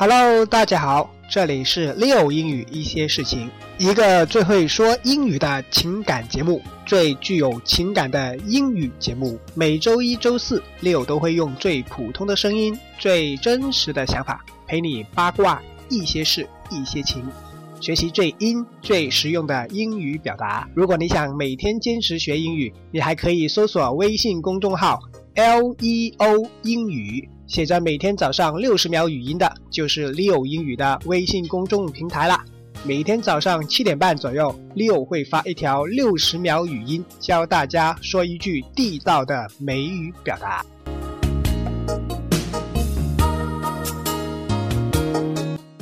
Hello，大家好，这里是 Leo 英语一些事情，一个最会说英语的情感节目，最具有情感的英语节目。每周一、周四，Leo 都会用最普通的声音、最真实的想法，陪你八卦一些事、一些情，学习最英、最实用的英语表达。如果你想每天坚持学英语，你还可以搜索微信公众号 Leo 英语。写着每天早上六十秒语音的，就是 Leo 英语的微信公众平台啦。每天早上七点半左右，Leo 会发一条六十秒语音，教大家说一句地道的美语表达。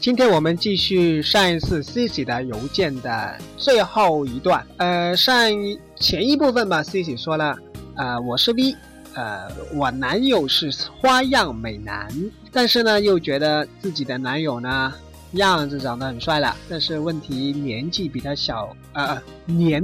今天我们继续上一次 Cici 的邮件的最后一段。呃，上一前一部分吧，Cici 说了，呃，我是 V。呃，我男友是花样美男，但是呢，又觉得自己的男友呢样子长得很帅了，但是问题年纪比他小，呃，年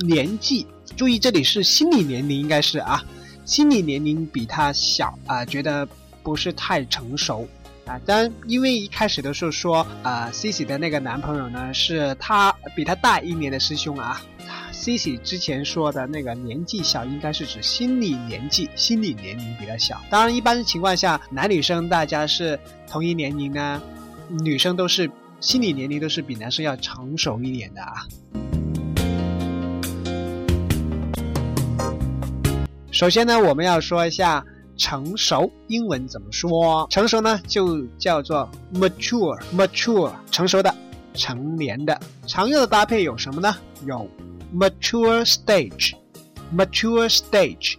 年纪，注意这里是心理年龄，应该是啊，心理年龄比他小啊，觉得不是太成熟啊。当，因为一开始的时候说啊，Cici 的那个男朋友呢是他比他大一年的师兄啊。Cici 之前说的那个年纪小，应该是指心理年纪、心理年龄比较小。当然，一般情况下，男女生大家是同一年龄呢，女生都是心理年龄都是比男生要成熟一点的啊。首先呢，我们要说一下成熟，英文怎么说？成熟呢，就叫做 mature，mature，成熟的、成年的。常用的搭配有什么呢？有。mature stage，mature stage，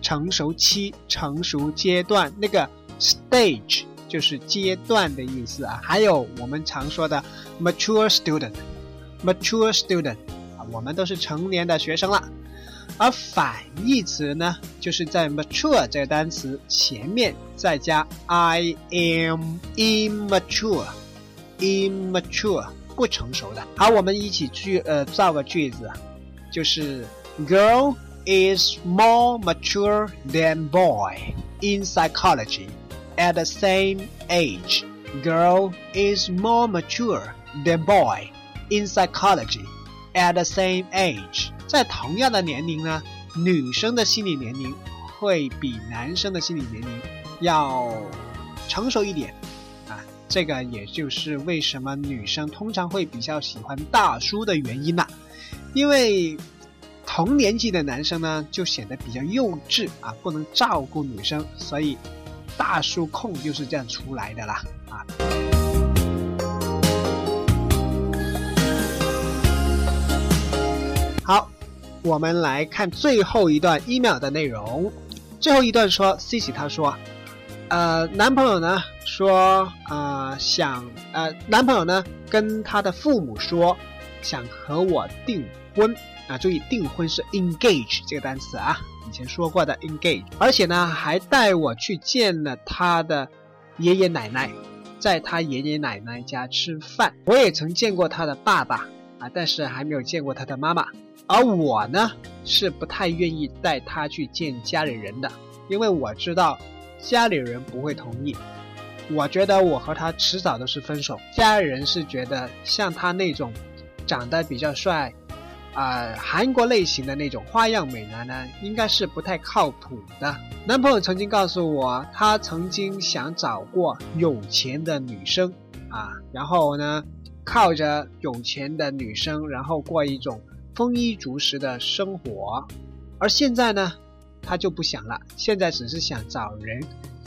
成熟期、成熟阶段，那个 stage 就是阶段的意思啊。还有我们常说的 mature student，mature student，啊，我们都是成年的学生了。而反义词呢，就是在 mature 这个单词前面再加 I am immature Immature，不成熟的。好，我们一起句呃造个句子。就是 girl is more mature than boy in psychology at the same age. Girl is more mature than boy in psychology at the same age. 在同样的年龄呢，女生的心理年龄会比男生的心理年龄要成熟一点。这个也就是为什么女生通常会比较喜欢大叔的原因呐。因为同年纪的男生呢，就显得比较幼稚啊，不能照顾女生，所以大叔控就是这样出来的啦啊。好，我们来看最后一段 email 的内容。最后一段说 Cici 他说，呃，男朋友呢说，呃，想，呃，男朋友呢跟他的父母说，想和我订。婚啊，注意订婚是 engage 这个单词啊，以前说过的 engage，而且呢还带我去见了他的爷爷奶奶，在他爷爷奶奶家吃饭。我也曾见过他的爸爸啊，但是还没有见过他的妈妈。而我呢是不太愿意带他去见家里人的，因为我知道家里人不会同意。我觉得我和他迟早都是分手。家里人是觉得像他那种长得比较帅。啊，韩国类型的那种花样美男呢，应该是不太靠谱的。男朋友曾经告诉我，他曾经想找过有钱的女生啊，然后呢，靠着有钱的女生，然后过一种丰衣足食的生活。而现在呢，他就不想了，现在只是想找人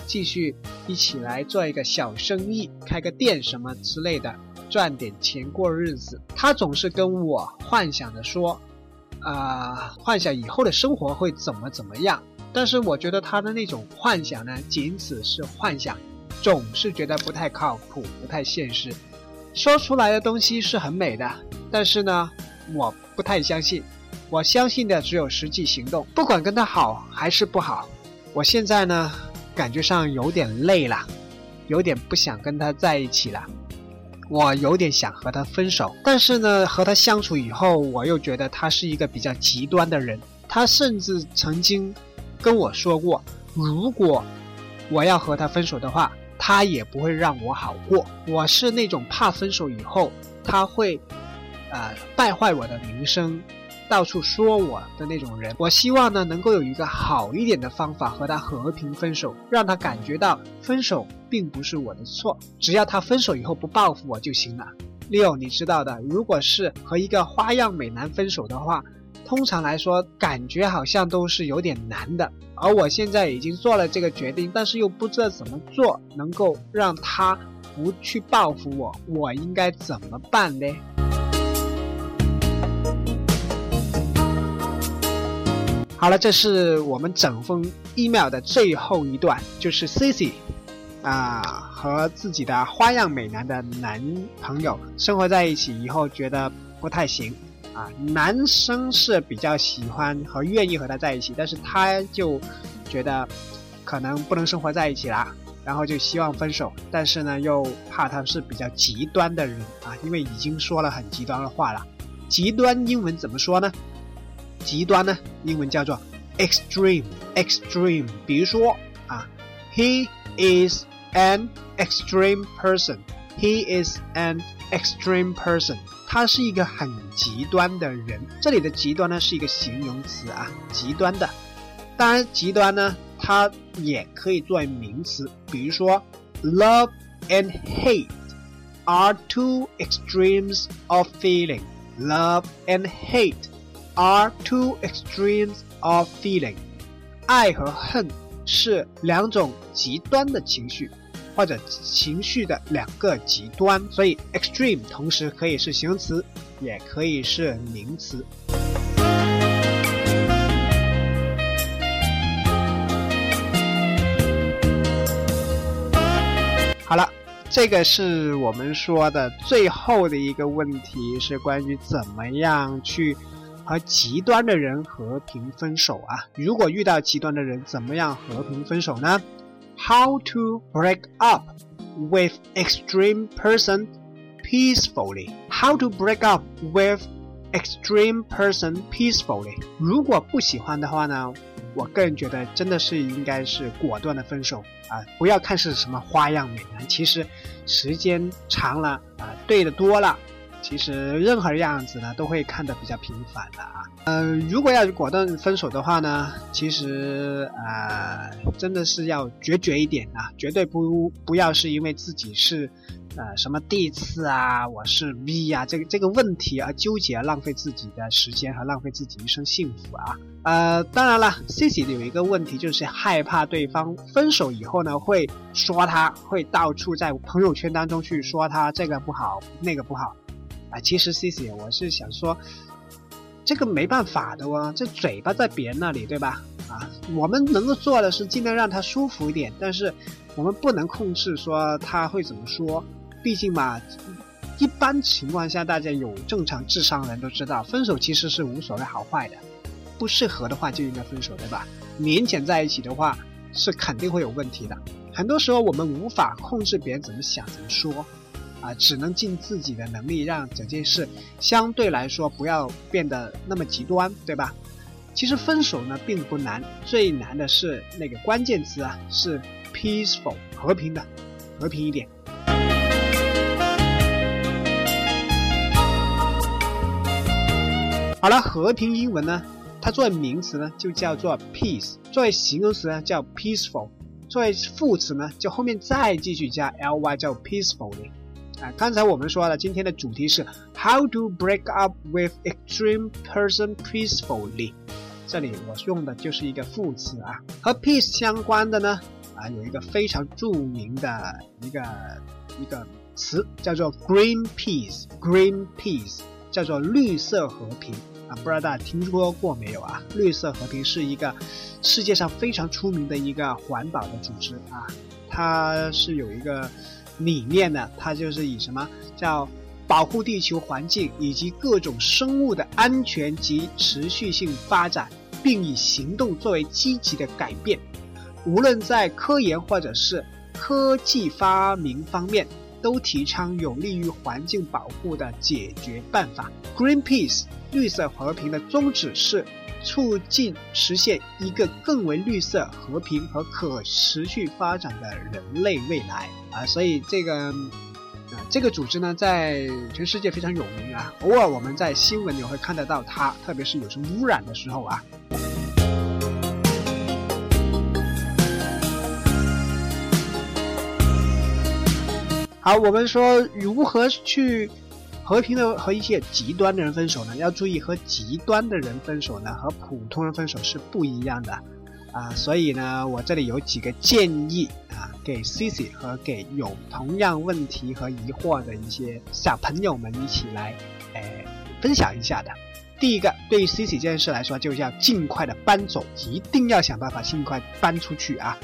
继续一起来做一个小生意，开个店什么之类的。赚点钱过日子，他总是跟我幻想着说，啊，幻想以后的生活会怎么怎么样。但是我觉得他的那种幻想呢，仅此是幻想，总是觉得不太靠谱，不太现实。说出来的东西是很美的，但是呢，我不太相信。我相信的只有实际行动。不管跟他好还是不好，我现在呢，感觉上有点累了，有点不想跟他在一起了。我有点想和他分手，但是呢，和他相处以后，我又觉得他是一个比较极端的人。他甚至曾经跟我说过，如果我要和他分手的话，他也不会让我好过。我是那种怕分手以后他会，呃，败坏我的名声，到处说我的那种人。我希望呢，能够有一个好一点的方法和他和平分手，让他感觉到分手并不是我的错，只要他分手以后不报复我就行了。六，你知道的，如果是和一个花样美男分手的话。通常来说，感觉好像都是有点难的。而我现在已经做了这个决定，但是又不知道怎么做能够让他不去报复我，我应该怎么办呢？好了，这是我们整封 email 的最后一段，就是 Cici 啊和自己的花样美男的男朋友生活在一起以后，觉得不太行。啊，男生是比较喜欢和愿意和他在一起，但是他就觉得可能不能生活在一起啦，然后就希望分手，但是呢又怕他是比较极端的人啊，因为已经说了很极端的话了。极端英文怎么说呢？极端呢，英文叫做 extreme，extreme。比如说啊，He is an extreme person. He is an extreme person. 他是一个很极端的人，这里的极端呢是一个形容词啊，极端的。当然，极端呢，它也可以作为名词，比如说，love and hate are two extremes of feeling. Love and hate are two extremes of feeling. 爱和恨是两种极端的情绪。或者情绪的两个极端，所以 extreme 同时可以是形容词，也可以是名词。好了，这个是我们说的最后的一个问题，是关于怎么样去和极端的人和平分手啊？如果遇到极端的人，怎么样和平分手呢？How to break up with extreme person peacefully? How to break up with extreme person peacefully? 如果不喜欢的话呢，我个人觉得真的是应该是果断的分手啊！不要看是什么花样美男，其实时间长了啊，对的多了。其实任何样子呢，都会看得比较频繁的啊。嗯，如果要果断分手的话呢，其实啊，真的是要决绝一点啊，绝对不不要是因为自己是呃什么第一次啊，我是 V 啊，这个这个问题而纠结，浪费自己的时间和浪费自己一生幸福啊。呃，当然了，Cici 有一个问题就是害怕对方分手以后呢，会说他，会到处在朋友圈当中去说他这个不好，那个不好。啊，其实 C C，我是想说，这个没办法的哦，这嘴巴在别人那里，对吧？啊，我们能够做的是尽量让他舒服一点，但是我们不能控制说他会怎么说。毕竟嘛，一般情况下，大家有正常智商的人都知道，分手其实是无所谓好坏的，不适合的话就应该分手，对吧？勉强在一起的话，是肯定会有问题的。很多时候我们无法控制别人怎么想、怎么说。啊，只能尽自己的能力，让整件事相对来说不要变得那么极端，对吧？其实分手呢并不难，最难的是那个关键词啊，是 peaceful 和平的，和平一点。好了，和平英文呢，它作为名词呢就叫做 peace，作为形容词呢叫 peaceful，作为副词呢就后面再继续加 ly 叫 peacefully。啊，刚才我们说了，今天的主题是 How to break up with extreme person peacefully。这里我用的就是一个副词啊，和 peace 相关的呢，啊，有一个非常著名的一个一个词叫做 green peace，green peace 叫做绿色和平啊，不知道大家听说过没有啊？绿色和平是一个世界上非常出名的一个环保的组织啊，它是有一个。理念呢，它就是以什么叫保护地球环境以及各种生物的安全及持续性发展，并以行动作为积极的改变。无论在科研或者是科技发明方面，都提倡有利于环境保护的解决办法。Greenpeace 绿色和平的宗旨是促进实现一个更为绿色、和平和可持续发展的人类未来。啊，所以这个啊这个组织呢，在全世界非常有名啊，偶尔我们在新闻里会看得到它，特别是有什么污染的时候啊。好，我们说如何去和平的和一些极端的人分手呢？要注意，和极端的人分手呢，和普通人分手是不一样的啊。所以呢，我这里有几个建议啊，给 Cici 和给有同样问题和疑惑的一些小朋友们一起来，诶，分享一下的。第一个，对于 Cici 这件事来说，就是要尽快的搬走，一定要想办法尽快搬出去啊。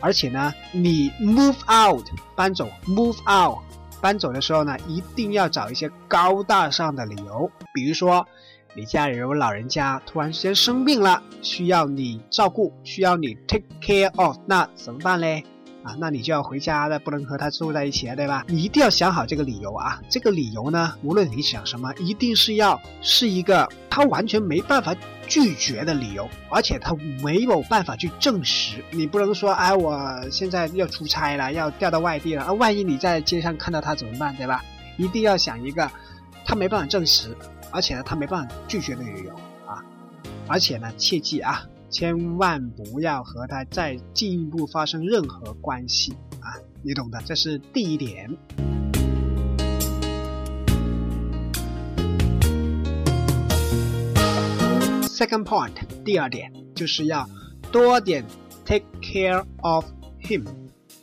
而且呢，你 move out 搬走，move out 搬走的时候呢，一定要找一些高大上的理由，比如说你家里有老人家突然之间生病了，需要你照顾，需要你 take care of，那怎么办嘞？啊，那你就要回家了，不能和他住在一起了，对吧？你一定要想好这个理由啊！这个理由呢，无论你想什么，一定是要是一个他完全没办法拒绝的理由，而且他没有办法去证实。你不能说，哎，我现在要出差了，要调到外地了，啊，万一你在街上看到他怎么办，对吧？一定要想一个他没办法证实，而且呢，他没办法拒绝的理由啊！而且呢，切记啊！千万不要和他再进一步发生任何关系啊！你懂的，这是第一点。Second point，第二点就是要多点 take care of him，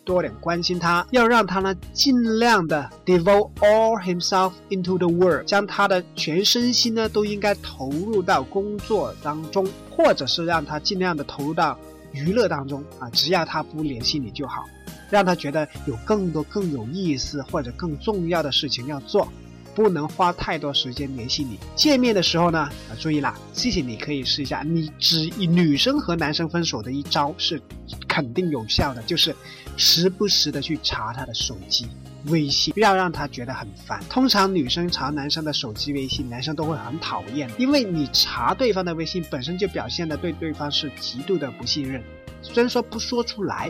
多点关心他，要让他呢尽量的 devote all himself into the work，将他的全身心呢都应该投入到工作当中。或者是让他尽量的投入到娱乐当中啊，只要他不联系你就好，让他觉得有更多更有意思或者更重要的事情要做，不能花太多时间联系你。见面的时候呢，啊，注意啦，谢谢你可以试一下，你只女生和男生分手的一招是肯定有效的，就是时不时的去查他的手机。微信不要让他觉得很烦。通常女生查男生的手机微信，男生都会很讨厌，因为你查对方的微信本身就表现的对对方是极度的不信任。虽然说不说出来，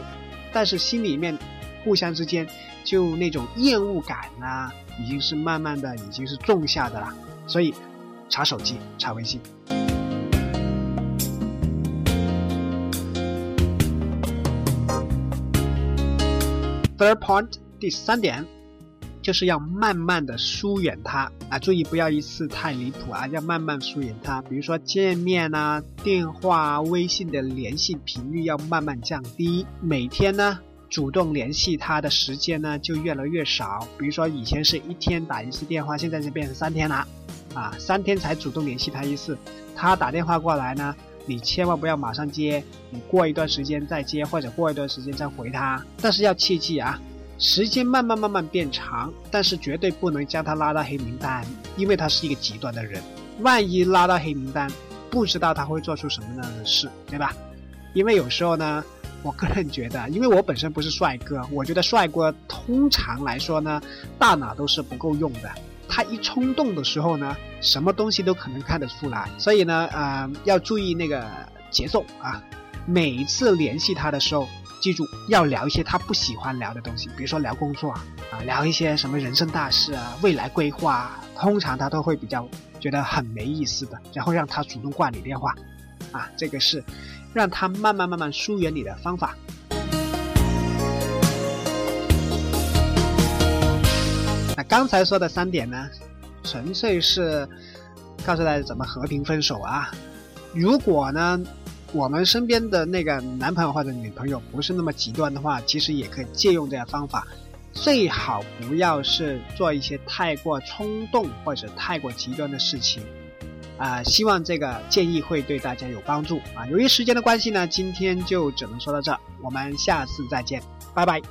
但是心里面互相之间就那种厌恶感啊，已经是慢慢的已经是种下的了。所以查手机，查微信。Third point. 第三点，就是要慢慢的疏远他啊！注意不要一次太离谱啊，要慢慢疏远他。比如说见面啊、电话、微信的联系频率要慢慢降低，每天呢主动联系他的时间呢就越来越少。比如说以前是一天打一次电话，现在就变成三天了，啊，三天才主动联系他一次。他打电话过来呢，你千万不要马上接，你过一段时间再接，或者过一段时间再回他。但是要切记啊。时间慢慢慢慢变长，但是绝对不能将他拉到黑名单，因为他是一个极端的人。万一拉到黑名单，不知道他会做出什么样的事，对吧？因为有时候呢，我个人觉得，因为我本身不是帅哥，我觉得帅哥通常来说呢，大脑都是不够用的。他一冲动的时候呢，什么东西都可能看得出来。所以呢，呃，要注意那个节奏啊。每一次联系他的时候。记住要聊一些他不喜欢聊的东西，比如说聊工作啊，啊聊一些什么人生大事啊、未来规划啊，通常他都会比较觉得很没意思的，然后让他主动挂你电话，啊，这个是让他慢慢慢慢疏远你的方法。那刚才说的三点呢，纯粹是告诉大家怎么和平分手啊。如果呢？我们身边的那个男朋友或者女朋友不是那么极端的话，其实也可以借用这个方法，最好不要是做一些太过冲动或者太过极端的事情，啊，希望这个建议会对大家有帮助啊。由于时间的关系呢，今天就只能说到这，我们下次再见，拜拜。